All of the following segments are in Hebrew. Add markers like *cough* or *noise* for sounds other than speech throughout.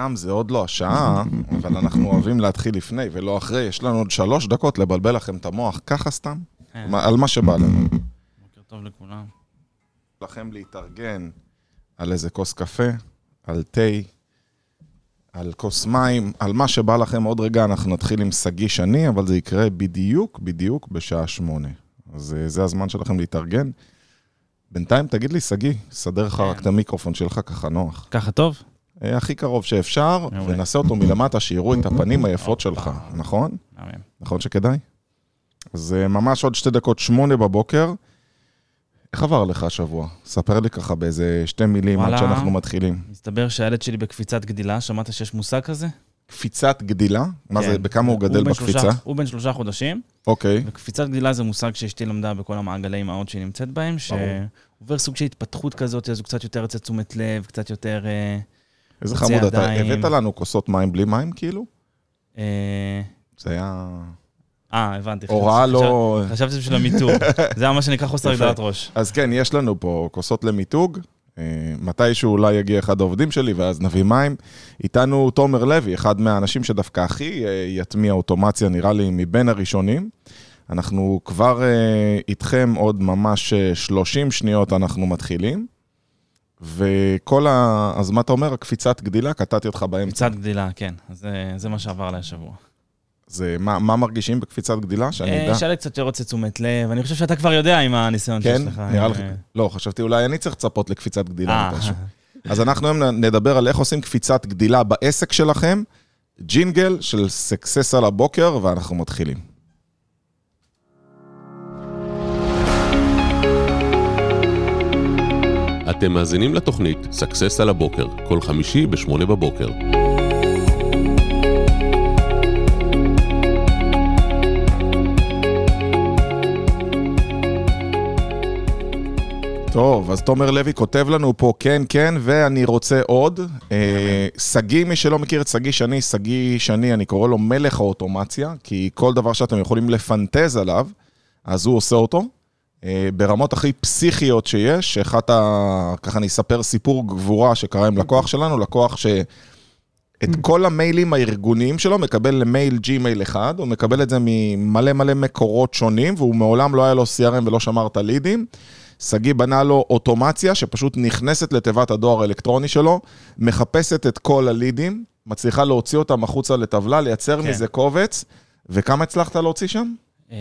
אמנם זה עוד לא השעה, אבל אנחנו אוהבים להתחיל לפני ולא אחרי. יש לנו עוד שלוש דקות לבלבל לכם את המוח, ככה סתם, כן, על מה שבא לנו. בוקר טוב לכולם. לכם להתארגן על איזה כוס קפה, על תה, על כוס מים, על מה שבא לכם. עוד רגע אנחנו נתחיל עם שגיא שני, אבל זה יקרה בדיוק, בדיוק בשעה שמונה. אז אה, זה הזמן שלכם להתארגן. בינתיים, תגיד לי, שגיא, סדר לך כן. רק את המיקרופון שלך ככה נוח. ככה טוב? אה, הכי קרוב שאפשר. ונעשה אותו מלמטה, שיראו את הפנים היפות שלך, נכון? נכון שכדאי? אז אה, ממש עוד שתי דקות, שמונה בבוקר. איך עבר לך השבוע? ספר לי ככה באיזה שתי מילים עד. שאנחנו מתחילים. מסתבר שהילד שלי בקפיצת גדילה, שמעת שיש מושג כזה? קפיצת גדילה? מה כן. זה, בכמה הוא גדל בקפיצה? שלושה- הוא בן שלושה חודשים, אוקיי. וקפיצת גדילה זה מושג שאשתי למדה בכל המעגלי אמהות שהיא נמצאת בהם, שעובר סוג של התפתחות כזאת, אז הוא קצת יותר יוצא תשומת לב, קצת יותר... אה, איזה חמוד אתה. הבאת לנו כוסות מים בלי מים, כאילו? אה, זה היה אה, הבנתי. הוראה לא... חשבתי בשביל המיתוג. *laughs* זה היה מה שנקרא חוסר. הגדלת ראש. אז כן, יש לנו פה כוסות למיתוג. אה, מתישהו אולי יגיע אחד העובדים שלי, ואז נביא מים. איתנו תומר לוי, אחד מהאנשים שדווקא הכי אה, יטמיע אוטומציה, נראה לי, מבין הראשונים. אנחנו כבר איתכם עוד ממש אה, 30 שניות אנחנו מתחילים. וכל ה... אז מה אתה אומר? הקפיצת גדילה? קטעתי אותך באמצע. קפיצת גדילה, כן. זה- זה מה שעבר עליי השבוע. זה, מה, מה מרגישים בקפיצת גדילה? שאני אה, אדע. שהילד קצת יותר רוצה תשומת לב, אני חושב שאתה כבר יודע עם הניסיון כן? שיש לך. נראה לך... אה, לא, חשבתי אולי אני צריך לצפות לקפיצת גדילה אה. אז אנחנו היום נדבר על איך עושים קפיצת גדילה בעסק שלכם, ג'ינגל של סקסס על הבוקר, ואנחנו מתחילים. אתם מאזינים לתוכנית Success על הבוקר, כל חמישי ב-8 בבוקר. טוב, אז תומר לוי כותב לנו פה כן, כן, ואני רוצה עוד. אה, שגיא, מי שלא מכיר את שגיא שני, שגיא שני, אני קורא לו מלך האוטומציה, כי כל דבר שאתם יכולים לפנטז עליו, אז הוא עושה אותו. אה, ברמות הכי פסיכיות שיש, שאחת ה... ככה אני אספר סיפור גבורה שקרה עם לקוח שלנו, לקוח ש... את כל המיילים הארגוניים שלו מקבל למייל ג'ימייל אחד, הוא מקבל את זה ממלא מלא מקורות שונים, והוא מעולם לא היה לו CRM ולא שמר את הלידים. שגיא בנה לו אוטומציה שפשוט נכנסת לתיבת הדואר האלקטרוני שלו, מחפשת את כל הלידים, מצליחה להוציא אותם החוצה לטבלה, לייצר כן. מזה קובץ, וכמה הצלחת להוציא שם? אה,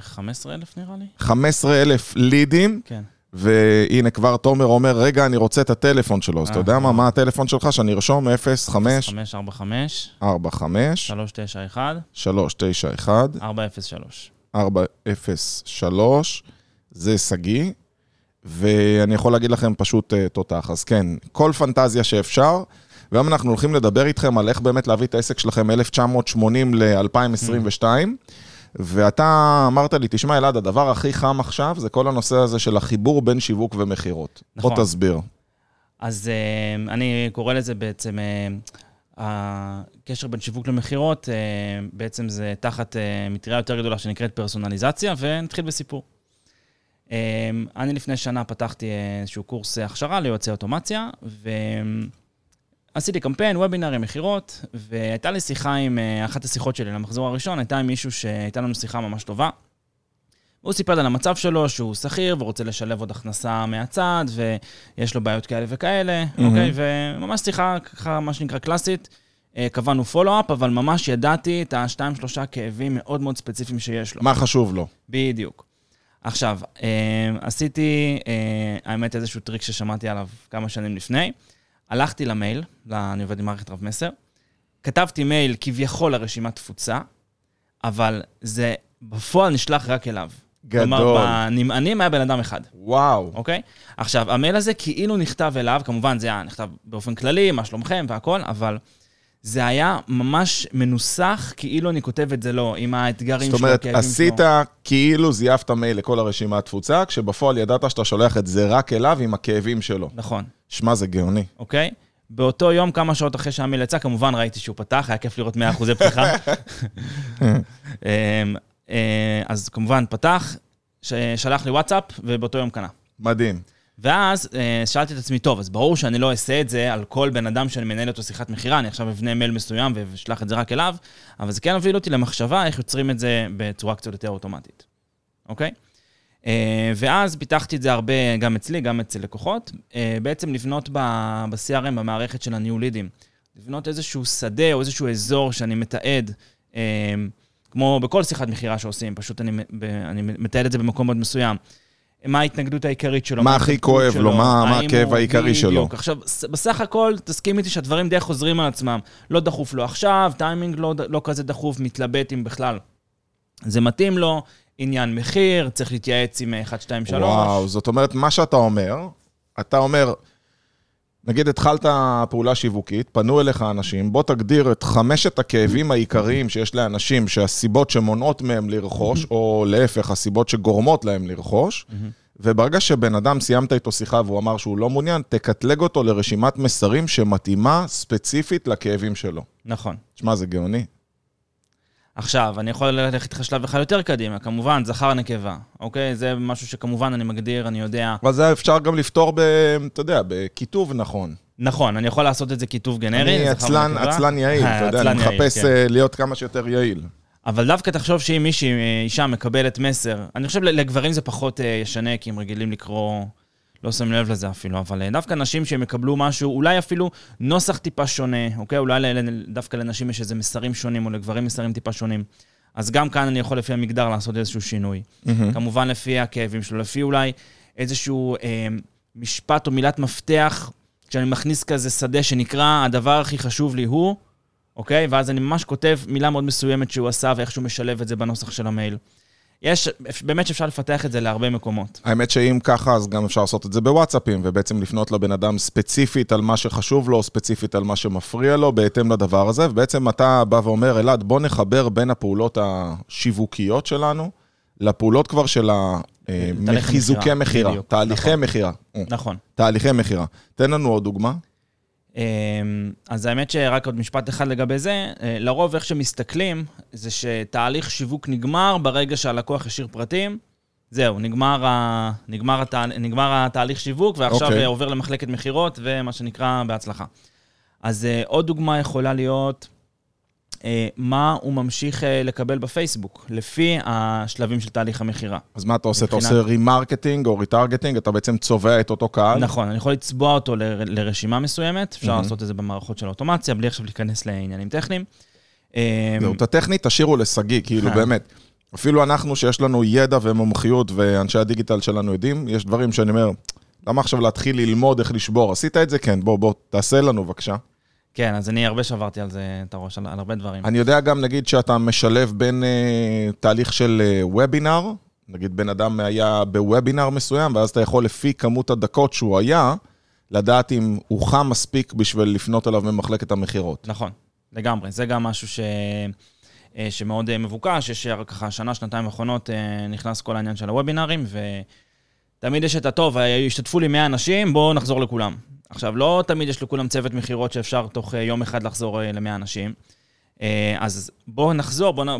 15,000 נראה לי? 15 אלף לידים, כן. והנה כבר תומר אומר, רגע, אני רוצה את הטלפון שלו, אז אתה אה, יודע מה, אה. מה הטלפון שלך? שאני ארשום 05 545, 45 391, 391 403. 403, זה שגיא, ואני יכול להגיד לכם פשוט אה, תותח. אז כן, כל פנטזיה שאפשר, והיום אנחנו הולכים לדבר איתכם על איך באמת להביא את העסק שלכם מ-1980 ל-2022. ואתה אמרת לי, תשמע, אלעד, הדבר הכי חם עכשיו זה כל הנושא הזה של החיבור בין שיווק ומכירות. נכון. בוא תסביר. אז אה, אני קורא לזה בעצם, אה, הקשר בין שיווק למכירות, אה, בעצם זה תחת מטריה יותר גדולה שנקראת פרסונליזציה, ונתחיל בסיפור. אני לפני שנה פתחתי איזשהו קורס הכשרה ליועצי אוטומציה, ועשיתי קמפיין, וובינארי, מכירות, והייתה לי שיחה עם, אה, אחת השיחות שלי למחזור הראשון, הייתה עם מישהו שהייתה לנו שיחה ממש טובה. הוא סיפר על המצב שלו, שהוא שכיר ורוצה לשלב עוד הכנסה מהצד, ויש לו בעיות כאלה וכאלה, מהמם. אוקיי? וממש שיחה, ככה, מה שנקרא קלאסית. אה, קבענו פולו-אפ, אבל ממש ידעתי את השתיים, שלושה כאבים מאוד מאוד ספציפיים שיש לו. מה חשוב לו? בדיוק. עכשיו, אה, עשיתי, האמת, איזשהו טריק ששמעתי עליו כמה שנים לפני. הלכתי למייל, אני עובד עם מערכת רב מסר, כתבתי מייל כביכול לרשימת תפוצה, אבל זה בפועל נשלח רק אליו. גדול. כלומר, בנמענים היה בן אדם אחד, וואו. אוקיי? עכשיו, המייל הזה כאילו נכתב אליו, כמובן זה היה נכתב באופן כללי, מה שלומכם והכל, אבל זה היה ממש מנוסח כאילו אני כותב את זה לו, עם האתגרים זאת שלו, אומרת, הכאבים עשית. כאילו זייפת מייל לכל הרשימת תפוצה, כשבפועל ידעת שאתה שולח את זה רק אליו עם הכאבים שלו. נכון, שמע, זה גאוני. אוקיי? באותו יום, כמה שעות אחרי שהמייל יצא, כמובן ראיתי שהוא פתח, היה כיף לראות 100% פתיחה. *laughs* אמ, אה, אז כמובן, פתח, שלח לי וואטסאפ, ובאותו יום קנה. מדהים. ואז אה, שאלתי את עצמי, טוב, אז ברור שאני לא אעשה את זה על כל בן אדם שאני מנהל אותו שיחת מכירה, אני עכשיו אבנה מייל מסוים ואשלח את זה רק אליו, אבל זה כן הוביל אותי למחשבה איך יוצרים את זה בצורה קצת יותר אוטומטית, אוקיי? אה, ואז פיתחתי את זה הרבה, גם אצלי, גם אצל לקוחות, אה, בעצם לבנות ב-CRM, במערכת של הניהול לידים, לבנות איזשהו שדה או איזשהו אזור שאני מתעד, אה, כמו בכל שיחת מכירה שעושים, פשוט אני, אני מתעד את זה במקום מאוד מסוים. מה ההתנגדות העיקרית שלו. מה הכי כואב שלו, לו, מה, מה הכאב העיקרי שלו. בדיוק. עכשיו, בסך הכל, תסכים איתי שהדברים די חוזרים על עצמם. לא דחוף לו עכשיו, טיימינג לא, לא כזה דחוף, מתלבט אם בכלל. זה מתאים לו, עניין מחיר, צריך להתייעץ עם 1, 2, 3. וואו, זאת אומרת, מה שאתה אומר, אתה אומר, נגיד התחלת פעולה שיווקית, פנו אליך אנשים, בוא תגדיר את חמשת הכאבים העיקריים שיש לאנשים, שהסיבות שמונעות מהם לרכוש, או להפך, הסיבות שגורמות להם לרכוש, וברגע שבן אדם סיימת איתו שיחה והוא אמר שהוא לא מעוניין, תקטלג אותו לרשימת מסרים שמתאימה ספציפית לכאבים שלו. נכון. תשמע, זה גאוני. עכשיו, אני יכול ללכת איתך שלב אחד יותר קדימה, כמובן, זכר נקבה, אוקיי? זה משהו שכמובן אני מגדיר, אני יודע. אבל זה אפשר גם לפתור ב... אתה יודע, בכיתוב נכון. נכון, אני יכול לעשות את זה כיתוב גנרי, אני עצלן, עצלן יעיל, אתה יודע, אני מחפש כן. אה, להיות כמה שיותר יעיל. אבל דווקא תחשוב שאם מישהי, אישה מקבלת מסר, אני חושב לגברים זה פחות אה, ישנה, כי הם רגילים לקרוא... לא שמים לב לזה אפילו, אבל אה, דווקא נשים שהם יקבלו משהו, אולי אפילו נוסח טיפה שונה, אוקיי? אולי דווקא לנשים יש איזה מסרים שונים, או לגברים מסרים טיפה שונים. אז גם כאן אני יכול לפי המגדר לעשות איזשהו שינוי. Mm-hmm. כמובן לפי הכאבים שלו, לפי אולי איזשהו אה, משפט או מילת מפתח, כשאני מכניס כזה שדה שנקרא, הדבר הכי חשוב לי הוא, אוקיי? ואז אני ממש כותב מילה מאוד מסוימת שהוא עשה ואיך שהוא משלב את זה בנוסח של המייל. יש, באמת שאפשר לפתח את זה להרבה מקומות. האמת שאם ככה, אז גם אפשר לעשות את זה בוואטסאפים, ובעצם לפנות לבן אדם ספציפית על מה שחשוב לו, ספציפית על מה שמפריע לו, בהתאם לדבר הזה, ובעצם אתה בא ואומר, אלעד, בוא נחבר בין הפעולות השיווקיות שלנו, לפעולות כבר של אה, מכירה, תהליכי נכון. מכירה. נכון. תהליכי מכירה. תן לנו עוד דוגמה. אמ, אז האמת שרק עוד משפט אחד לגבי זה, אה, לרוב איך שמסתכלים, זה שתהליך שיווק נגמר ברגע שהלקוח השאיר פרטים, זהו, נגמר, ה... נגמר, התה... נגמר התהליך שיווק, ועכשיו okay. אוקיי. עובר למחלקת מכירות, ומה שנקרא, בהצלחה. אז uh, עוד דוגמה יכולה להיות אה, מה הוא ממשיך אה, לקבל בפייסבוק, לפי השלבים של תהליך המכירה. אז מה אתה עושה? מבחינת... אתה עושה remarketing או retargeting? אתה בעצם צובע את אותו קהל? נכון, אני יכול לצבוע אותו ל... לרשימה מסוימת, אפשר mm-hmm. לעשות את זה במערכות של האוטומציה, בלי עכשיו להיכנס לעניינים טכניים. אה, זהו, את הטכנית תשאירו לשגיא, כאילו באמת. אפילו אנחנו, שיש לנו ידע ומומחיות, ואנשי הדיגיטל שלנו יודעים, יש דברים שאני אומר, למה עכשיו להתחיל ללמוד איך לשבור? עשית את זה? כן, בוא, בוא, תעשה לנו בבקשה. כן, אז אני הרבה שברתי על זה את הראש, על, על הרבה דברים. אני יודע גם, נגיד, שאתה משלב בין אה, תהליך של וובינר, אה, נגיד בן אדם היה בוובינר מסוים, ואז אתה יכול לפי כמות הדקות שהוא היה, לדעת אם הוא חם מספיק בשביל לפנות אליו ממחלקת המכירות. נכון, לגמרי. זה גם משהו ש... אה, שמאוד אה, מבוקש, יש ככה שנה, שנתיים האחרונות נכנס כל העניין של הוובינרים, ותמיד יש את הטוב, השתתפו לי 100 אנשים, בואו נחזור לכולם. עכשיו, לא תמיד יש לכולם צוות מכירות שאפשר תוך אה, יום אחד לחזור אה, ל-100 אנשים. אה, אז בואו נחזור, בואו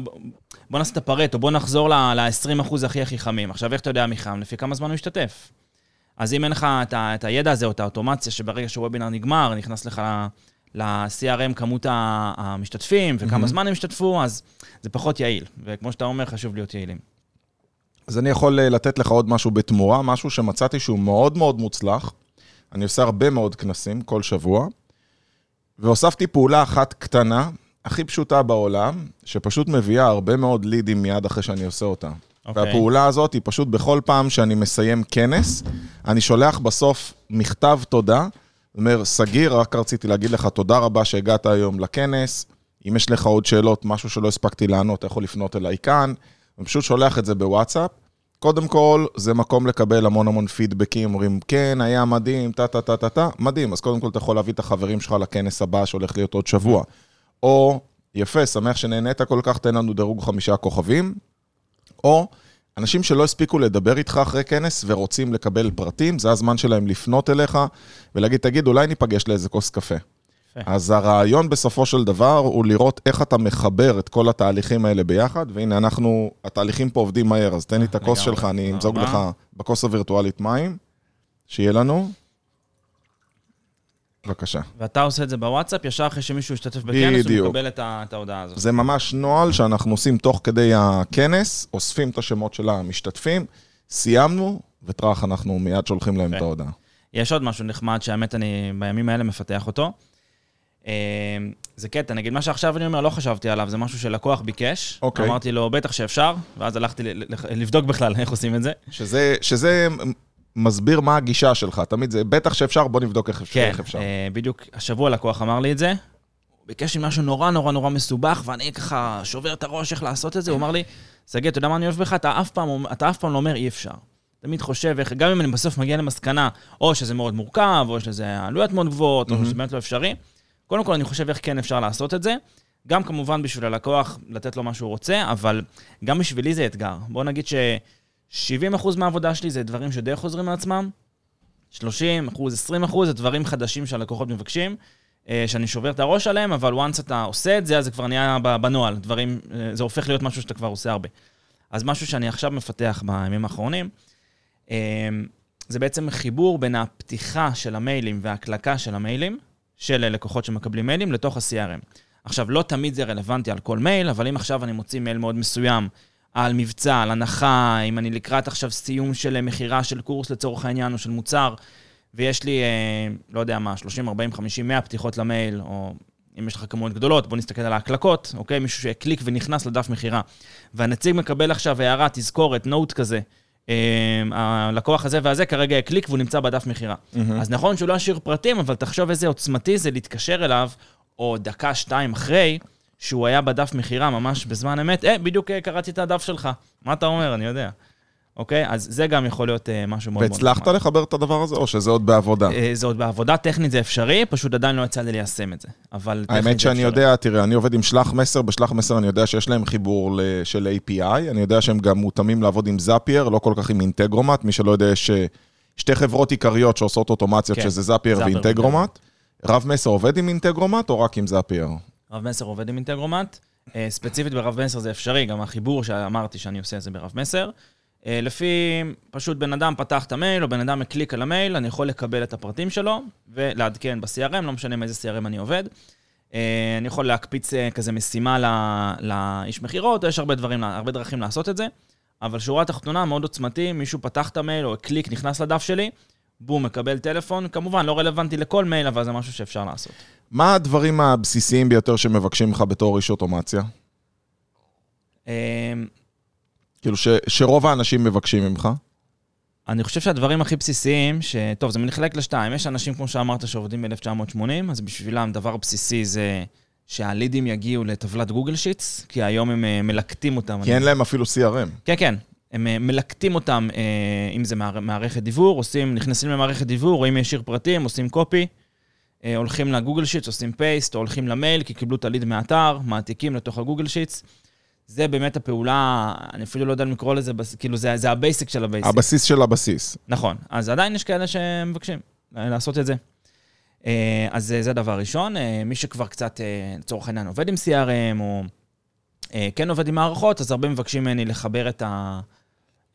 בוא נעשה את הפרטו, בואו נחזור ל-20% הכי הכי חמים. עכשיו, איך אתה יודע מי חם? לפי כמה זמן הוא ישתתף. אז אם אין לך את, ה- את הידע הזה או את האוטומציה שברגע שוובינר נגמר, נכנס לך ל-CRM כמות המשתתפים וכמה mm-hmm. זמן הם השתתפו, אז זה פחות יעיל. וכמו שאתה אומר, חשוב להיות יעילים. אז אני יכול לתת לך עוד משהו בתמורה, משהו שמצאתי שהוא מאוד מאוד מוצלח. אני עושה הרבה מאוד כנסים כל שבוע, והוספתי פעולה אחת קטנה, הכי פשוטה בעולם, שפשוט מביאה הרבה מאוד לידים מיד אחרי שאני עושה אותה. Okay. אוקיי. והפעולה הזאת היא פשוט בכל פעם שאני מסיים כנס, אני שולח בסוף מכתב תודה, אומר, סגיר, רק רציתי להגיד לך תודה רבה שהגעת היום לכנס, אם יש לך עוד שאלות, משהו שלא הספקתי לענות, אתה יכול לפנות אליי כאן, אני פשוט שולח את זה בוואטסאפ, קודם כל, זה מקום לקבל המון המון פידבקים, אומרים, כן, היה מדהים, טה-טה-טה-טה, מדהים. אז קודם כל אתה יכול להביא את החברים שלך לכנס הבא שהולך להיות עוד שבוע. או, יפה, שמח שנהנית כל כך, תן לנו דירוג חמישה כוכבים. או, אנשים שלא הספיקו לדבר איתך אחרי כנס ורוצים לקבל פרטים, זה הזמן שלהם לפנות אליך ולהגיד, תגיד, אולי ניפגש לאיזה כוס קפה. אז הרעיון בסופו של דבר הוא לראות איך אתה מחבר את כל התהליכים האלה ביחד, והנה אנחנו, התהליכים פה עובדים מהר, אז תן לי את הכוס שלך, אני אמזוג לך בכוס הווירטואלית מים. שיהיה לנו. בבקשה. ואתה עושה את זה בוואטסאפ, ישר אחרי שמישהו ישתתף בכנס, הוא. מקבל את ה- את ההודעה הזאת. זה ממש נוהל שאנחנו עושים תוך כדי הכנס, אוספים את השמות של המשתתפים, סיימנו, וטראח, אנחנו מיד שולחים להם יפה. את ההודעה. יש עוד משהו נחמד שהאמת אני בימים האלה מפתח אותו. אה, זה קטע, נגיד מה שעכשיו אני אומר, לא חשבתי עליו, זה משהו שלקוח ביקש. אוקיי. אמרתי לו, בטח שאפשר, ואז הלכתי לבדוק בכלל איך עושים את זה. שזה, שזה מסביר מה הגישה שלך, תמיד זה, בטח שאפשר, בוא נבדוק איך, כן, איך אפשר. אה, בדיוק השבוע לקוח אמר לי את זה. הוא ביקש לי משהו נורא נורא נורא מסובך, ואני ככה שובר את הראש איך לעשות את זה. הוא אמר לי, שגיא, אתה יודע מה אני אוהב בך? אתה אף פעם, אתה אף פעם לא אומר אי אפשר. תמיד חושב איך, גם אם אני בסוף מגיע למסקנה, או שזה מאוד מורכב, או שזה עלויות מאוד גבוהות, או שזה באמת לא אפשרי, קודם כל אני חושב איך כן אפשר לעשות את זה. גם כמובן בשביל הלקוח לתת לו מה שהוא רוצה, אבל גם בשבילי זה אתגר. בוא נגיד ש-70% מהעבודה שלי זה דברים שדי חוזרים מעצמם, 30 אחוז, 20 אחוז, זה דברים חדשים שהלקוחות מבקשים, אה, שאני שובר את הראש עליהם, אבל once אתה עושה את זה, אז זה כבר נהיה בנוהל, דברים, אה, זה הופך להיות משהו שאתה כבר עושה הרבה. אז משהו שאני עכשיו מפתח בימים האחרונים, אה, זה בעצם חיבור בין הפתיחה של המיילים וההקלקה של המיילים, של לקוחות שמקבלים מיילים, לתוך ה-CRM. עכשיו, לא תמיד זה רלוונטי על כל מייל, אבל אם עכשיו אני מוציא מייל מאוד מסוים, על מבצע, על הנחה, אם אני לקראת עכשיו סיום של מכירה של קורס לצורך העניין, או של מוצר, ויש לי, אה, לא יודע מה, 30, 40, 50, 100 פתיחות למייל, או אם יש לך כמויות גדולות, בוא נסתכל על ההקלקות, אוקיי? מישהו שהקליק ונכנס לדף מכירה, והנציג מקבל עכשיו הערה, תזכורת, נוט כזה. אה, הלקוח הזה והזה כרגע הקליק והוא נמצא בדף מכירה. אז נכון שהוא לא ישאיר פרטים, אבל תחשוב איזה עוצמתי זה להתקשר אליו, או דקה, שתיים אחרי, שהוא היה בדף מכירה ממש בזמן אמת, אה, בדיוק אה, קראתי את הדף שלך. מה אתה אומר? אני יודע. אוקיי? אז זה גם יכול להיות אה, משהו מאוד מאוד והצלחת. לחבר את הדבר הזה, או שזה עוד בעבודה? אה, זה עוד בעבודה, טכנית זה אפשרי, פשוט עדיין לא יצא לי ליישם את זה. אבל טכנית האמת זה שאני אפשרי. יודע, תראה, אני עובד עם שלח מסר, בשלח מסר אני יודע שיש להם חיבור של API, אני יודע שהם גם מותאמים לעבוד עם Zapier, לא כל כך עם Integromat, מי שלא יודע, יש אה, שתי חברות עיקריות שעושות אוטומציות, כן, שזה Zapier ו Integromat. רב מסר עובד עם Integromat או רק עם Zapier? רב מסר עובד עם Integromat. ספציפית ברב מסר זה אפשרי, גם החיבור שאמרתי שאני עושה זה ברב מסר. אה, לפי, פשוט בן אדם פתח את המייל, או בן אדם הקליק על המייל, אני יכול לקבל את הפרטים שלו ולעדכן ב-CRM, לא משנה מאיזה CRM אני עובד. אה, אני יכול להקפיץ אה, כזה משימה ל- לאיש מכירות, יש הרבה דברים, הרבה דרכים לעשות את זה, אבל שורה תחתונה מאוד עוצמתי, מישהו פתח את המייל או הקליק, נכנס לדף שלי, בום, מקבל טלפון, כמובן לא רלוונטי לכל מייל, אבל זה משהו שאפשר לעשות. מה הדברים הבסיסיים ביותר שמבקשים ממך בתור איש אוטומציה? כאילו ש, שרוב האנשים מבקשים ממך? אני חושב שהדברים הכי בסיסיים, ש... טוב, זה מתחלק לשתיים. יש אנשים, כמו שאמרת, שעובדים ב-1980, אז בשבילם דבר בסיסי זה שהלידים יגיעו לטבלת Google Sheets, כי היום הם אה, מלקטים אותם. כי אין להם אפילו CRM. כן, כן. הם אה, מלקטים אותם, אה, אם זה מער- מערכת דיוור, עושים, נכנסים למערכת דיוור, רואים ישיר פרטים, עושים copy, הולכים ל Google Sheets, עושים paste, או הולכים למייל, כי קיבלו את הליד מהאתר, מעתיקים לתוך ה Google Sheets. זה באמת הפעולה, אני אפילו לא יודע אם לקרוא לזה, כאילו זה, זה ה basic של ה basic. הבסיס של הבסיס. נכון, אז עדיין יש כאלה שמבקשים אה, לעשות את זה. אה, אז אה, זה דבר ראשון. אה, מי שכבר קצת, לצורך העניין, עובד עם CRM, או כן עובד עם מערכות, אז הרבה מבקשים ממני לחבר את, ה,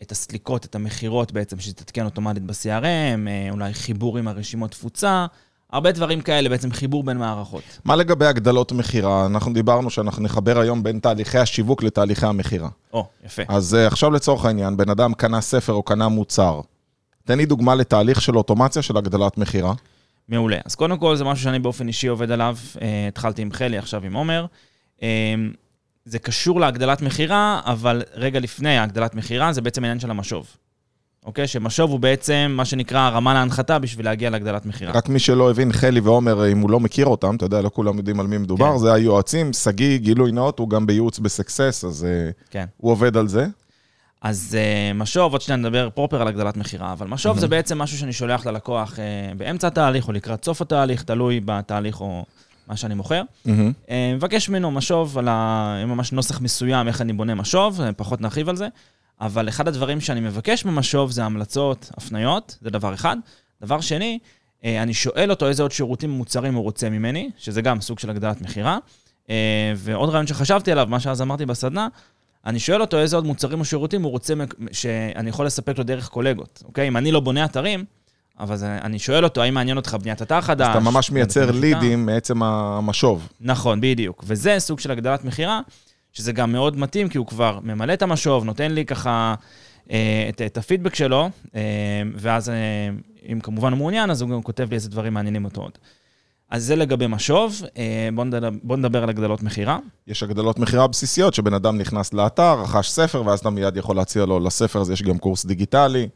את הסליקות, את המכירות בעצם, שתתעדכן אוטומטית ב-CRM, אולי חיבור עם הרשימות תפוצה, הרבה דברים כאלה, בעצם חיבור בין מערכות. מה לגבי הגדלות מכירה? אנחנו דיברנו שאנחנו נחבר היום בין תהליכי השיווק לתהליכי המכירה. או, יפה. אז uh, עכשיו לצורך העניין, בן אדם קנה ספר או קנה מוצר. תן לי דוגמה לתהליך של אוטומציה של הגדלת מכירה. מעולה. אז קודם כל, זה משהו שאני באופן אישי עובד עליו. אה, התחלתי עם חלי, עכשיו עם עומר. אה, זה קשור להגדלת מכירה, אבל רגע לפני ההגדלת מכירה, זה בעצם העניין של המשוב. אוקיי? שמשוב הוא בעצם מה שנקרא הרמה להנחתה בשביל להגיע להגדלת מכירה. רק מי שלא הבין, חלי ועומר, אם הוא לא מכיר אותם, אתה יודע, לא כולם יודעים על מי מדובר, כן. זה היועצים, שגיא, גילוי נאות, הוא גם בייעוץ בסקסס, אז uh, כן. הוא עובד על זה. אז uh, משוב, עוד שניה נדבר פרופר על הגדלת מכירה, אבל משוב זה בעצם משהו שאני שולח ללקוח uh, באמצע התהליך או לקראת סוף התהליך, תלוי בתהליך או מה שאני מוכר. מהמם. אה, מבקש ממנו משוב על ה... ממש נוסח מסוים, איך אני בונה משוב, אה, פחות נרחיב על זה. אבל אחד הדברים שאני מבקש במשוב זה המלצות, הפניות, זה דבר אחד. דבר שני, אה, אני שואל אותו איזה עוד שירותים ומוצרים הוא רוצה ממני, שזה גם סוג של הגדלת מכירה. אה, ועוד רעיון שחשבתי עליו, מה שאז אמרתי בסדנה, אני שואל אותו איזה עוד מוצרים או שירותים הוא רוצה שאני יכול לספק לו דרך קולגות, אוקיי? אם אני לא בונה אתרים, אבל זה, אני שואל אותו, האם מעניין אותך בניית אתר חדש? אז אתה ממש מייצר? לידים מעצם המשוב. נכון, בדיוק. וזה סוג של הגדלת מכירה, שזה גם מאוד מתאים, כי הוא כבר ממלא את המשוב, נותן לי ככה אה, את, את הפידבק שלו, אה, ואז אה, אם כמובן הוא מעוניין, אז הוא גם כותב לי איזה דברים מעניינים אותו עוד. אז זה לגבי משוב, אה, בואו נדבר, בוא נדבר על הגדלות מכירה. יש הגדלות מכירה בסיסיות, שבן אדם נכנס לאתר, רכש ספר, ואז אתה מיד יכול להציע לו, לספר הזה יש גם קורס דיגיטלי.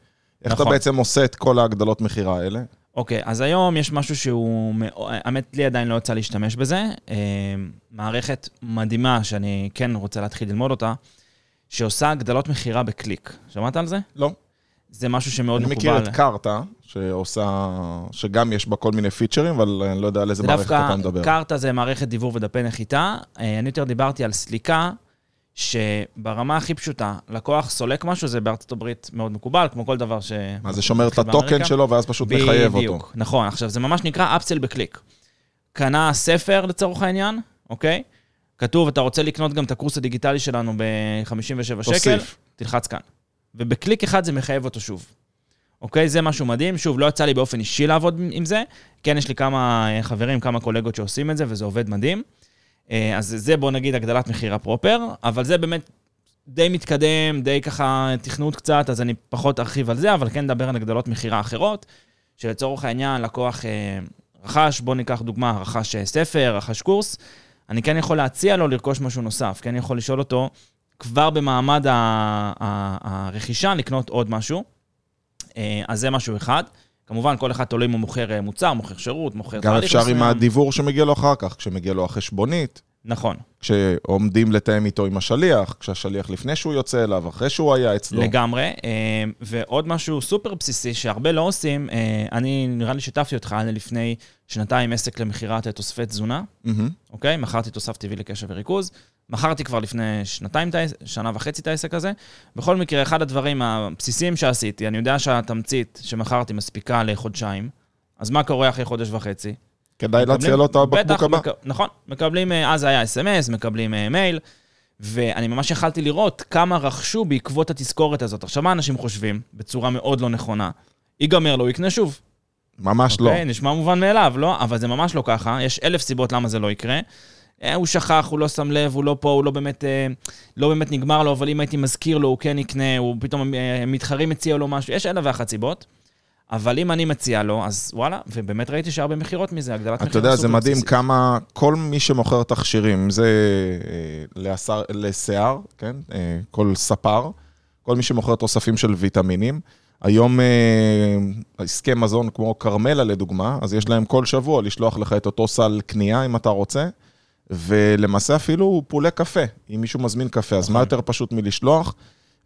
איך אתה נכון. בעצם עושה את כל ההגדלות מכירה האלה? אוקיי, אז היום יש משהו שהוא, האמת, לי עדיין לא יצא להשתמש בזה. אה, מערכת מדהימה שאני כן רוצה להתחיל ללמוד אותה, שעושה הגדלות מכירה בקליק. שמעת על זה? לא. זה משהו שמאוד אני מקובל. מכיר את Kartra, שעושה, שגם יש בה כל מיני פיצ'רים, אבל אני לא יודע על איזה זה מערכת דווקא, אתה מדבר. Kartra זה מערכת דיוור ודפי נחיתה. אה, אני יותר דיברתי על סליקה, שברמה הכי פשוטה, לקוח סולק משהו, זה בארצות הברית מאוד מקובל, כמו כל דבר ש... מה זה שומר את ה token. שלו, ואז פשוט מחייב אותו. בדיוק, נכון. עכשיו, זה ממש נקרא upsell בקליק. קנה ספר לצורך העניין, אוקיי? כתוב, אתה רוצה לקנות גם את הקורס הדיגיטלי שלנו ב-57 שקל. תלחץ כאן. ובקליק אחד זה מחייב אותו שוב. אוקיי? זה משהו מדהים. שוב, לא יצא לי באופן אישי לעבוד עם זה. כן, יש לי כמה אה, חברים, כמה קולגות שעושים את זה, וזה עובד מדהים. אה, אז זה, בוא נגיד, הגדלת מכירה פרופר, אבל זה באמת די מתקדם, די ככה תכנות קצת, אז אני פחות ארחיב על זה, אבל כן נדבר על הגדלות מכירה אחרות, שלצורך העניין, לקוח אה, רכש, בוא ניקח דוגמה, רכש אה, ספר, רכש קורס, אני כן יכול להציע לו לרכוש משהו נוסף, כן יכול לשאול אותו כבר במעמד הרכישה לקנות עוד משהו. אז זה משהו אחד. כמובן, כל אחד תלוי אם הוא מוכר אה, מוצר, מוכר שירות, מוכר גם אפשר עם. הדיוור שמגיע לו אחר כך, כשמגיע לו החשבונית, נכון, כשעומדים לתאם איתו עם השליח, כשהשליח לפני שהוא יוצא אליו, אחרי שהוא היה אצלו. לגמרי. אה, ועוד משהו סופר בסיסי שהרבה לא עושים, אה, אני נראה לי שיתפתי אותך, לי לפני שנתיים עסק למכירת תוספי תזונה, מהמם. אוקיי? מכרתי תוסף טבעי לקשב וריכוז. מכרתי כבר לפני שנתיים, שנה וחצי את העסק הזה. בכל מקרה, אחד הדברים הבסיסיים שעשיתי, אני יודע שהתמצית שמכרתי מספיקה לחודשיים, אז מה קורה אחרי חודש וחצי? כדאי להציע לו את הבקבוק הבא. נכון, מקבלים, אה, אז היה אס.אם.אס, מקבלים אה, מייל, ואני ממש יכלתי לראות כמה רכשו בעקבות התזכורת הזאת. עכשיו, מה אנשים חושבים? בצורה מאוד לא נכונה. ייגמר לו, יקנה שוב. ממש לא. אוקיי? נשמע מובן מאליו, לא? אבל זה ממש לא ככה, יש אלף סיבות למה זה לא יקרה. אה, הוא שכח, הוא לא שם לב, הוא לא פה, הוא לא באמת, אה, לא באמת נגמר לו, אבל אם הייתי מזכיר לו, הוא כן יקנה, הוא פתאום, אה, מתחרים הציעו לו משהו, יש אלף ואחת סיבות. אבל אם אני מציע לו, אז וואלה, ובאמת ראיתי שהרבה מכירות מזה, הגדלת מכירות אתה יודע, זה מדהים בסיסית. כמה, כל מי שמוכר תכשירים, זה לשר- לשיער, כן? כל ספר, כל מי שמוכר תוספים של ויטמינים. היום עסקי מזון כמו כרמלה לדוגמה, אז יש להם כל שבוע לשלוח לך את אותו סל קנייה אם אתה רוצה, ולמעשה אפילו פולי קפה. אם מישהו מזמין קפה, אז מה יותר פשוט מלשלוח?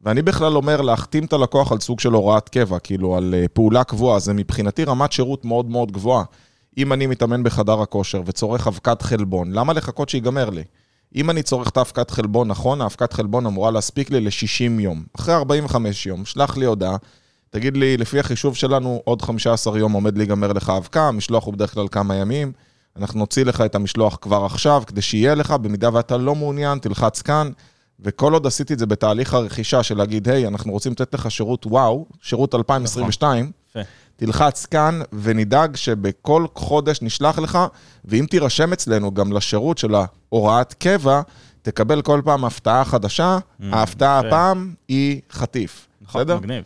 ואני בכלל אומר להחתים את הלקוח על סוג של הוראת קבע, כאילו על אה, פעולה קבועה, זה מבחינתי רמת שירות מאוד מאוד גבוהה. אם אני מתאמן בחדר הכושר וצורך אבקת חלבון, למה לחכות שיגמר לי? אם אני צורך את האבקת חלבון נכון, האבקת חלבון אמורה להספיק לי ל-60 יום. אחרי 45 יום, שלח לי הודעה, תגיד לי, לפי החישוב שלנו, עוד 15 יום עומד להיגמר לך האבקה, המשלוח הוא בדרך כלל כמה ימים, אנחנו נוציא לך את המשלוח כבר עכשיו, כדי שיהיה לך, במידה ואתה לא מעוניין, תלחץ כאן. וכל עוד עשיתי את זה בתהליך הרכישה של להגיד, היי, אנחנו רוצים לתת לך שירות וואו, שירות 2022, יפה. תלחץ כאן ונדאג שבכל חודש נשלח לך, ואם תירשם אצלנו גם לשירות של ההוראת קבע, תקבל כל פעם הפתעה חדשה, ההפתעה יפה. הפעם היא חטיף. נכון, בסדר? מגניב.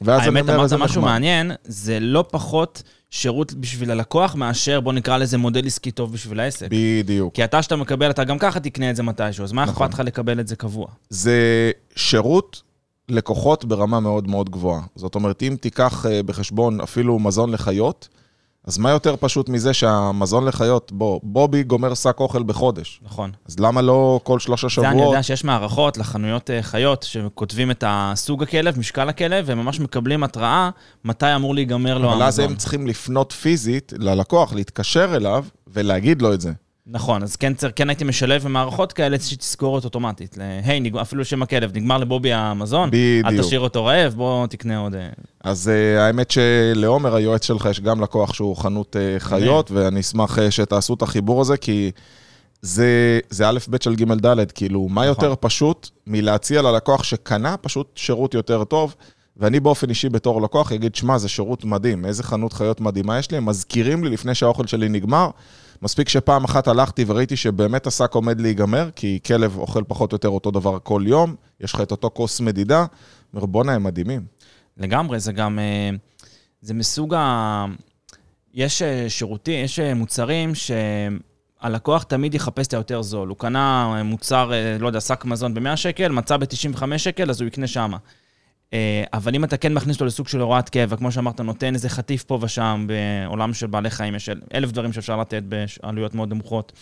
ואז אני האמת, אמרת משהו נחמד. מעניין, זה לא פחות שירות בשביל הלקוח מאשר, בוא נקרא לזה מודל עסקי טוב בשביל העסק. בדיוק. כי אתה, שאתה מקבל, אתה גם ככה תקנה את זה מתישהו, אז מה נכון. אכפת לך לקבל את זה קבוע? זה שירות לקוחות ברמה מאוד מאוד גבוהה. זאת אומרת, אם תיקח אה, בחשבון אפילו מזון לחיות, אז מה יותר פשוט מזה שהמזון לחיות, בוא, בובי גומר שק אוכל בחודש. נכון. אז למה לא כל שלושה זה אני שבועות? יודע שיש מערכות לחנויות אה, חיות, שכותבים את הסוג הכלב, משקל הכלב, והם ממש מקבלים התראה מתי אמור להיגמר לו אבל אז המזון. הם צריכים לפנות פיזית ללקוח, להתקשר אליו ולהגיד לו את זה. נכון, אז כן, כן הייתי משלב במערכות כאלה שתזכורת אוטומטית. היי, נג- אפילו שם הכלב, נגמר לבובי המזון, אל בדיוק. תשאיר אותו רעב, בוא תקנה עוד... אה, אז uh, האמת שלעומר, היועץ שלך, יש גם לקוח שהוא חנות uh, חיות, ואני אשמח uh, שתעשו את החיבור הזה, כי זה, זה א' ב' של ג' ד', כאילו, מה נכון. יותר פשוט מלהציע ללקוח שקנה פשוט שירות יותר טוב, ואני באופן אישי בתור לקוח אגיד, שמע, זה שירות מדהים, איזה חנות חיות מדהימה יש לי, הם מזכירים לי לפני שהאוכל שלי נגמר. מספיק שפעם אחת הלכתי וראיתי שבאמת השק עומד להיגמר, כי כלב אוכל פחות או יותר אותו דבר כל יום, יש לך את אותו כוס מדידה, אומר, בואנה, הם מדהימים. לגמרי, זה גם, אה, זה מסוג ה... יש אה, שירותים, יש אה, מוצרים שהלקוח תמיד יחפש את היותר זול. הוא קנה מוצר, לא יודע, שק מזון ב-100 שקל, מצא ב-95 שקל, אז הוא יקנה שמה. אבל אם אתה כן מכניס אותו לסוג של הוראת קבע, כמו שאמרת, נותן איזה חטיף פה ושם, בעולם של בעלי חיים, יש אלף דברים שאפשר לתת בעלויות מאוד נמוכות.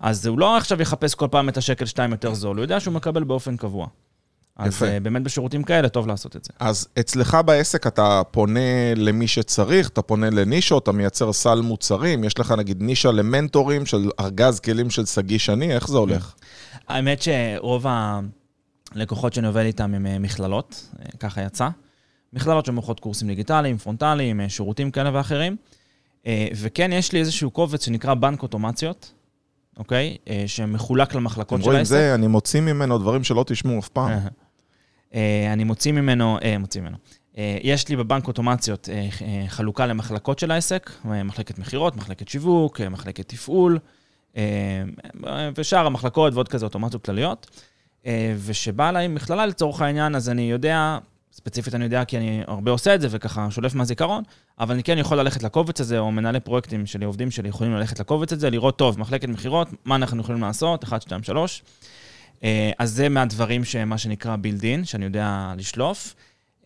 אז הוא לא עכשיו יחפש כל פעם את השקל שתיים יותר זול, הוא יודע שהוא מקבל באופן קבוע. אז יפה. אה, באמת בשירותים כאלה טוב לעשות את זה. אז אצלך בעסק אתה פונה למי שצריך, אתה פונה לנישות, אתה מייצר סל מוצרים, יש לך נגיד נישה למנטורים של ארגז כלים של שגיא שני, איך זה הולך? האמת שרוב הלקוחות שאני עובד איתם הם אה, מכללות, אה, ככה יצא. מכללות שמוכרות קורסים דיגיטליים, פרונטליים, שירותים כאלה ואחרים. וכן, יש לי איזשהו קובץ שנקרא בנק אוטומציות. אוקיי? שמחולק למחלקות של העסק. אתם רואים, זה, אני מוציא ממנו דברים שלא תשמעו אף פעם. אה, אני מוציא ממנו, אה, מוציא ממנו. אה, יש לי בבנק אוטומציות חלוקה למחלקות של העסק, מחלקת מכירות, מחלקת שיווק, מחלקת תפעול, ושאר המחלקות ועוד כזה אוטומציות כלליות. ושבא אליי מכללה לצורך העניין, אז אני יודע, ספציפית אני יודע כי אני הרבה עושה את זה וככה שולף מהזיכרון, אבל אני כן יכול ללכת לקובץ הזה, או מנהלי פרויקטים שלי, עובדים שלי, יכולים ללכת לקובץ הזה, לראות טוב, מחלקת מכירות, מה אנחנו יכולים לעשות, 1, 2, 3. אה, אז זה מהדברים שמה שנקרא build-in, שאני יודע לשלוף.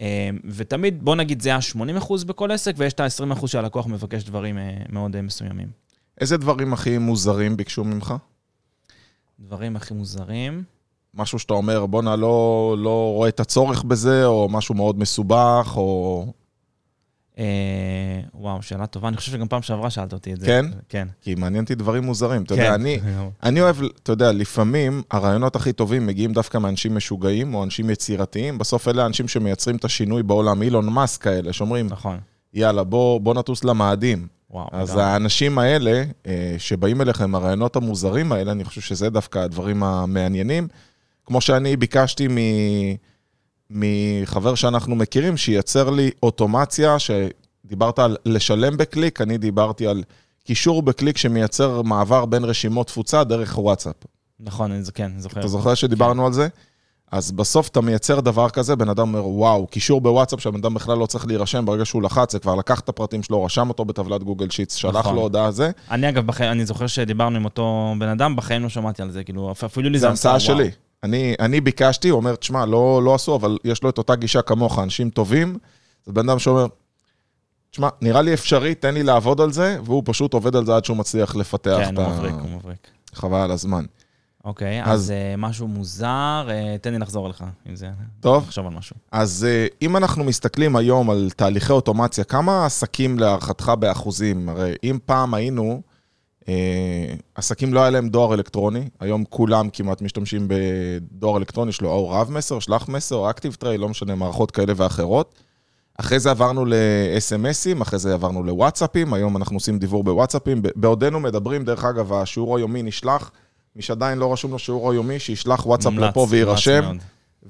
אה, ותמיד, בוא נגיד, זה ה-80% בכל עסק, ויש את ה-20% שהלקוח מבקש דברים אה, מאוד מסוימים. איזה דברים הכי מוזרים ביקשו ממך? דברים הכי מוזרים? משהו שאתה אומר, בואנה, לא, לא רואה את הצורך בזה, או משהו מאוד מסובך, או... אה, וואו, שאלה טובה. אני חושב שגם פעם שעברה שאלת אותי את זה. כן? כן. כי מעניין אותי דברים מוזרים. אתה יודע, כן. אני *laughs* אוהב, אתה יודע, לפעמים הרעיונות הכי טובים מגיעים דווקא מאנשים משוגעים או אנשים יצירתיים. בסוף אלה האנשים שמייצרים את השינוי בעולם, אילון מאסק כאלה, שאומרים, נכון. יאללה, בוא נטוס למאדים. וואו, אז גם. האנשים האלה, אה, שבאים אליכם, הרעיונות המוזרים האלה, אני חושב שזה דווקא הדברים המעניינים. כמו שאני ביקשתי מ... מחבר שאנחנו מכירים, שייצר לי אוטומציה, שדיברת על לשלם בקליק, אני דיברתי על קישור בקליק שמייצר מעבר בין רשימות תפוצה דרך וואטסאפ. נכון, אני כן, זוכר. אתה זוכר שדיברנו כן. על זה? אז בסוף אתה מייצר דבר כזה, בן אדם אומר, וואו, קישור בוואטסאפ שהבן אדם בכלל לא צריך להירשם, ברגע שהוא לחץ, זה כבר לקח את הפרטים שלו, רשם אותו בטבלת Google Sheets, שלח נכון. לו הודעה זה. אני אגב, בחיים, אני זוכר שדיברנו עם אותו בן אדם, בחיים לא שמעתי על זה, כאילו, אפילו לי זה... זה המצאה שלי. אני, אני ביקשתי, הוא אומר, תשמע, לא, לא עשו, אבל יש לו את אותה גישה כמוך, אנשים טובים. זה בן אדם שאומר, תשמע, נראה לי אפשרי, תן לי לעבוד על זה, והוא פשוט עובד על זה עד שהוא מצליח לפתח כן, את ה... כן, הוא מבריק, הוא מבריק. חבל על הזמן. אוקיי, אז, אז uh, משהו מוזר, uh, תן לי לחזור אליך עם זה. טוב. לחשוב על משהו. אז uh, אם אנחנו מסתכלים היום על תהליכי אוטומציה, כמה עסקים להערכתך באחוזים? הרי אם פעם היינו אה, עסקים לא היה להם דואר אלקטרוני, היום כולם כמעט משתמשים בדואר אלקטרוני, יש לו או רב מסר, שלח מסר, אקטיב טריי, לא משנה, מערכות כאלה ואחרות. אחרי זה עברנו ל-SMSים, אחרי זה עברנו לוואטסאפים, היום אנחנו עושים דיבור בוואטסאפים. בעודנו מדברים, דרך אגב, השיעור היומי נשלח, מי שעדיין לא רשום לו שיעור היומי, שישלח וואטסאפ לפה ויירשם.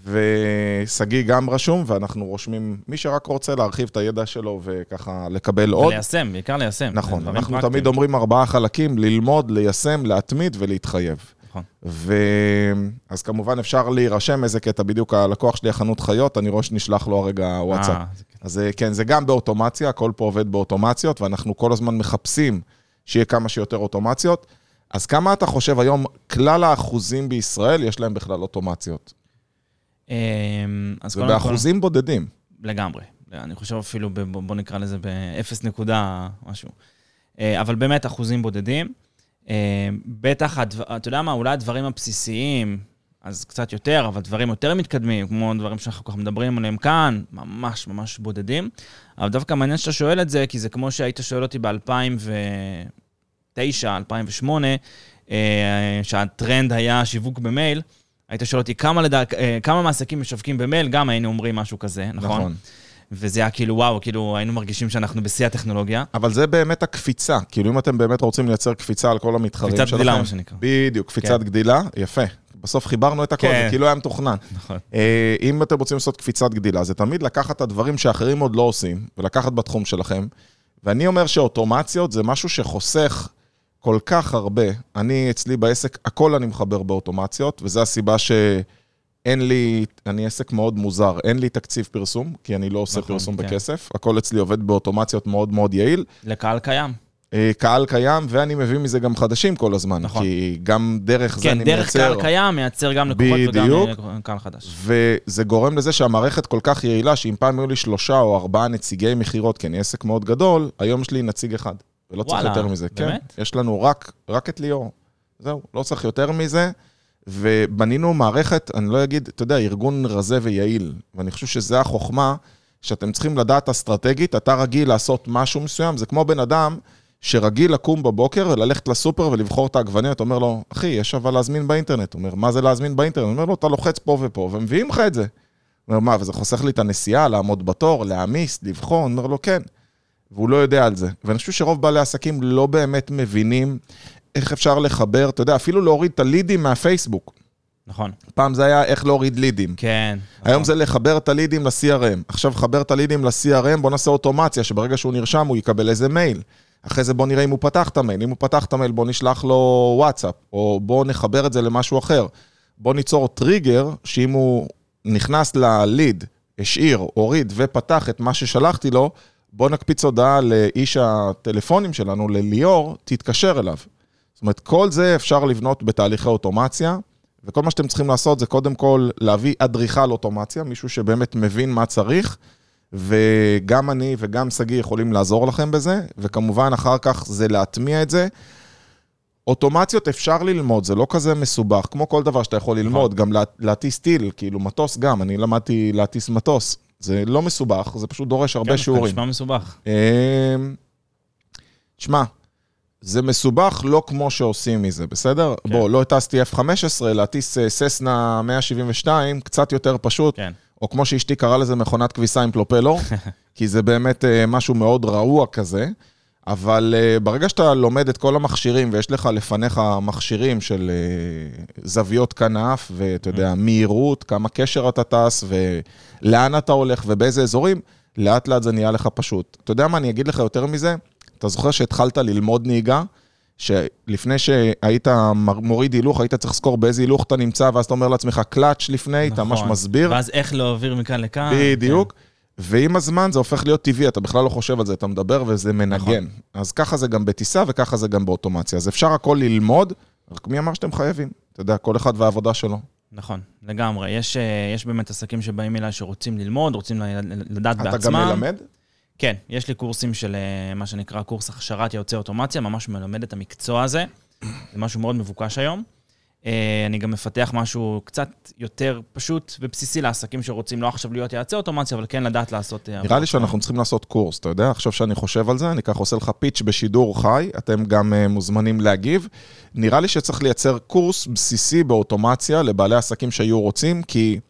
ושגיא גם רשום, ואנחנו רושמים, מי שרק רוצה להרחיב את הידע שלו וככה לקבל עוד. וליישם, בעיקר ליישם. נכון, אנחנו פרקטים. תמיד אומרים ארבעה חלקים, ללמוד, ליישם, להתמיד ולהתחייב. נכון. ו... אז כמובן אפשר להירשם איזה קטע, בדיוק הלקוח שלי, החנות חיות, אני רואה שנשלח לו הרגע וואטסאפ. אה, אז כן, זה גם באוטומציה, הכל פה עובד באוטומציות, ואנחנו כל הזמן מחפשים שיהיה כמה שיותר אוטומציות. אז כמה אתה חושב היום, כלל האחוזים בישראל, יש להם בכלל אוטומציות? אמ, זה באחוזים כל... בודדים. לגמרי. אני חושב אפילו, ב, בוא נקרא לזה ב-0 נקודה משהו. אה, אבל באמת אחוזים בודדים. אה, בטח, אתה יודע מה, אולי הדברים הבסיסיים, אז קצת יותר, אבל דברים יותר מתקדמים, כמו דברים שאנחנו כל כך מדברים עליהם כאן, ממש ממש בודדים. אבל דווקא מעניין שאתה שואל את זה, כי זה כמו שהיית שואל אותי ב-2009, 2008, אה, שהטרנד היה שיווק במייל. היית שואל אותי כמה, לדע, אה, כמה מעסקים משווקים במייל, גם היינו אומרים משהו כזה, נכון? נכון. וזה היה כאילו, וואו, כאילו היינו מרגישים שאנחנו בשיא הטכנולוגיה. אבל זה באמת הקפיצה. כאילו, אם אתם באמת רוצים לייצר קפיצה על כל המתחרים שלכם... קפיצת גדילה, מה שנקרא. בדיוק, קפיצת כן. גדילה, יפה. בסוף חיברנו את הכל, כן. זה כאילו היה מתוכנן. נכון. אה, אם אתם רוצים לעשות קפיצת גדילה, זה תמיד לקחת את הדברים שאחרים עוד לא עושים, ולקחת בתחום שלכם. ואני אומר שאוטומציות זה משהו שחוסך כל כך הרבה. אני, אצלי בעסק, הכל אני מחבר באוטומציות, וזו הסיבה שאין לי, אני עסק מאוד מוזר, אין לי תקציב פרסום, כי אני לא עושה נכון, פרסום כן. בכסף. הכל אצלי עובד באוטומציות מאוד מאוד יעיל. לקהל קיים. אה, קהל קיים, ואני מביא מזה גם חדשים כל הזמן. נכון. כי גם דרך זה כן, אני דרך מייצר... קהל קיים, מייצר גם לקוחות וגם בדיוק. אה, קהל חדש. וזה גורם לזה שהמערכת כל כך יעילה, שאם פעם היו לי שלושה או ארבעה נציגי מכירות, כי אני עסק מאוד גדול, היום יש לי נציג אחד. ולא צריך וואלה, יותר מזה. באמת? כן, יש לנו רק, רק את ליאור. זהו, לא צריך יותר מזה. ובנינו מערכת, אני לא אגיד, אתה יודע, ארגון רזה ויעיל. ואני חושב שזה החוכמה, שאתם צריכים לדעת אסטרטגית, אתה רגיל לעשות משהו מסוים, זה כמו בן אדם שרגיל לקום בבוקר וללכת לסופר ולבחור את העגבניה, אתה אומר לו, אחי, יש אבל להזמין באינטרנט. הוא אומר, מה זה להזמין באינטרנט? הוא אומר לו, אתה לוחץ פה ופה, ומביאים לך את זה. הוא אומר, מה, וזה חוסך לי את הנסיעה, לעמוד בתור, להעמיס, לבחור? אני אומר לו, כן. והוא לא יודע על זה. ואני חושב שרוב בעלי העסקים לא באמת מבינים איך אפשר לחבר, אתה יודע, אפילו להוריד את הלידים מהפייסבוק. נכון. פעם זה היה איך להוריד לידים. כן. היום נכון. זה לחבר את הלידים ל-CRM. עכשיו חבר את הלידים ל-CRM, בוא נעשה אוטומציה, שברגע שהוא נרשם הוא יקבל איזה מייל. אחרי זה בוא נראה אם הוא פתח את המייל. אם הוא פתח את המייל, בוא נשלח לו וואטסאפ, או בוא נחבר את זה למשהו אחר. בוא ניצור טריגר, שאם הוא נכנס לליד, השאיר, הוריד ופתח את מה ששלחתי לו, בוא נקפיץ הודעה לאיש הטלפונים שלנו, לליאור, תתקשר אליו. זאת אומרת, כל זה אפשר לבנות בתהליכי אוטומציה, וכל מה שאתם צריכים לעשות זה קודם כל להביא אדריכל אוטומציה, מישהו שבאמת מבין מה צריך, וגם אני וגם שגיא יכולים לעזור לכם בזה, וכמובן אחר כך זה להטמיע את זה. אוטומציות אפשר ללמוד, זה לא כזה מסובך, כמו כל דבר שאתה יכול ללמוד, גם לה, להטיס טיל, כאילו מטוס גם, אני למדתי להטיס מטוס. זה לא מסובך, זה פשוט דורש הרבה כן, שיעורים. נשמע מסובך. אמ, תשמע, זה מסובך לא כמו שעושים מזה, בסדר? כן. בוא, לא הטסתי F-15, להטיס אה, ססנה 172, קצת יותר פשוט, כן. או כמו שאשתי קראה לזה, מכונת כביסה עם פלופלור, *laughs* כי זה באמת אה, משהו מאוד רעוע כזה. אבל uh, ברגע שאתה לומד את כל המכשירים, ויש לך לפניך מכשירים של uh, זוויות כנף, ואתה יודע, מהירות, כמה קשר אתה טס, ולאן אתה הולך, ובאיזה אזורים, לאט לאט זה נהיה לך פשוט. אתה יודע מה, אני אגיד לך יותר מזה, אתה זוכר שהתחלת ללמוד נהיגה, שלפני שהיית מוריד הילוך, היית צריך לזכור באיזה הילוך אתה נמצא, ואז אתה אומר לעצמך קלאץ' לפני, אתה ממש נכון. מסביר. ואז איך להעביר מכאן לכאן. בדיוק. ועם הזמן זה הופך להיות טבעי, אתה בכלל לא חושב על זה, אתה מדבר וזה מנגן. נכון. אז ככה זה גם בטיסה וככה זה גם באוטומציה. אז אפשר הכל ללמוד, רק מי אמר שאתם חייבים? אתה יודע, כל אחד והעבודה שלו. נכון, לגמרי. יש, אה, יש באמת עסקים שבאים אליי שרוצים ללמוד, רוצים לדעת אתה בעצמם. גם מלמד? כן, יש לי קורסים של אה, מה שנקרא קורס הכשרת יועצי אוטומציה, ממש מלמד את המקצוע הזה. זה משהו מאוד מבוקש היום. אה, אני גם מפתח משהו קצת יותר פשוט ובסיסי לעסקים שרוצים לא עכשיו להיות יועצי אוטומציה, אבל כן לדעת לעשות... אה, נראה. לי שאנחנו צריכים לעשות קורס, אתה יודע? עכשיו שאני חושב על זה, אני ככה עושה לך פיץ' בשידור חי, אתם גם uh, מוזמנים להגיב. נראה לי שצריך לייצר קורס בסיסי באוטומציה לבעלי עסקים שהיו רוצים, כי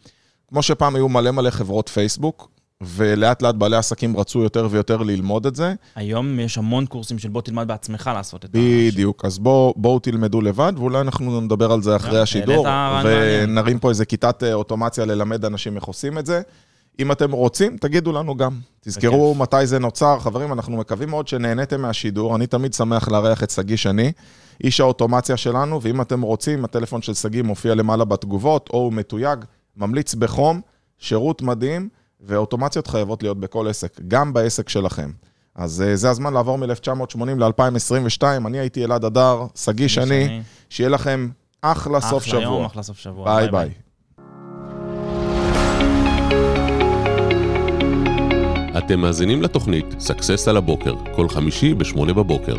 כמו שפעם היו מלא מלא חברות פייסבוק, ולאט לאט בעלי עסקים רצו יותר ויותר ללמוד את זה. היום יש המון קורסים של בוא תלמד בעצמך לעשות את ה... בדיוק, אז בואו בוא תלמדו לבד, ואולי אנחנו נדבר על זה אחרי השידור. ונרים פה איזה כיתת אה, אוטומציה ללמד אנשים איך עושים את זה. אם אתם רוצים, תגידו לנו גם. תזכרו מתי זה נוצר. חברים, אנחנו מקווים מאוד שנהניתם מהשידור. אני תמיד שמח לארח את שגיא שני, איש האוטומציה שלנו, ואם אתם רוצים, הטלפון של שגיא מופיע למעלה בתגובות, או הוא מתויג, ממליץ בחום, שירות מדהים, ואוטומציות חייבות להיות בכל עסק, גם בעסק שלכם. אז אה, זה הזמן לעבור מ-1980 ל-2022. אני הייתי אלעד אדר, שגיא שני, שיהיה לכם אחלה סוף אחלה יום, שבוע. אחלה סוף שבוע. ביי ביי. אתם מאזינים לתוכנית סאקסס על הבוקר, כל חמישי ב-8 בבוקר.